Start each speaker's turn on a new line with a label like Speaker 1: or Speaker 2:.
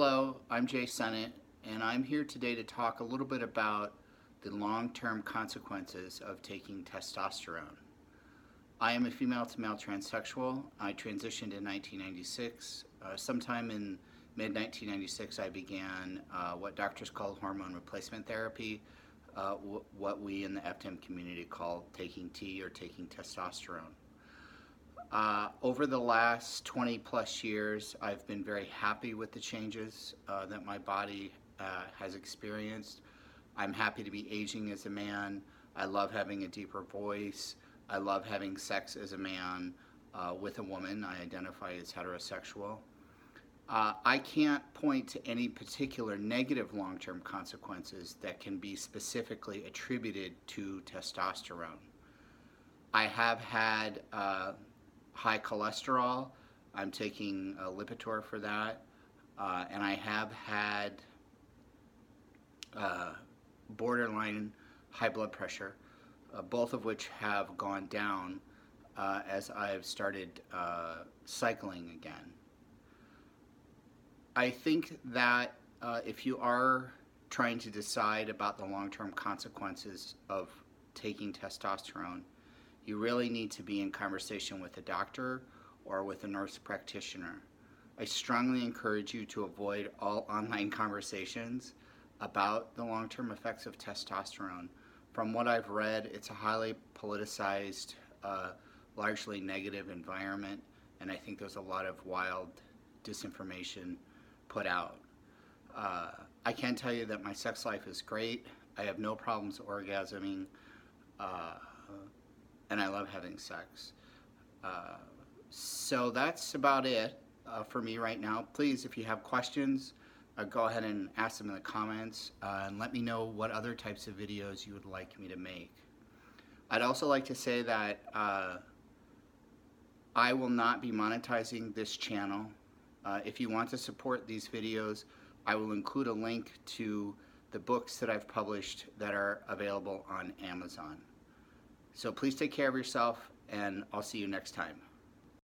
Speaker 1: Hello, I'm Jay Sennett, and I'm here today to talk a little bit about the long-term consequences of taking testosterone. I am a female to male transsexual. I transitioned in 1996. Uh, sometime in mid-1996 I began uh, what doctors call hormone replacement therapy, uh, what we in the FTM community call taking T or taking testosterone. Uh, over the last 20 plus years, I've been very happy with the changes uh, that my body uh, has experienced. I'm happy to be aging as a man. I love having a deeper voice. I love having sex as a man uh, with a woman. I identify as heterosexual. Uh, I can't point to any particular negative long term consequences that can be specifically attributed to testosterone. I have had high cholesterol. I'm taking a Lipitor for that. Uh, and I have had uh, borderline high blood pressure, uh, both of which have gone down uh, as I've started uh, cycling again. I think that uh, if you are trying to decide about the long term consequences of taking testosterone, you really need to be in conversation with a doctor or with a nurse practitioner. I strongly encourage you to avoid all online conversations about the long term effects of testosterone. From what I've read, it's a highly politicized, uh, largely negative environment, and I think there's a lot of wild disinformation put out. Uh, I can tell you that my sex life is great. I have no problems orgasming. Uh, and I love having sex. Uh, so that's about it uh, for me right now. Please, if you have questions, uh, go ahead and ask them in the comments uh, and let me know what other types of videos you would like me to make. I'd also like to say that uh, I will not be monetizing this channel. Uh, if you want to support these videos, I will include a link to the books that I've published that are available on Amazon. So please take care of yourself, and I'll see you next time.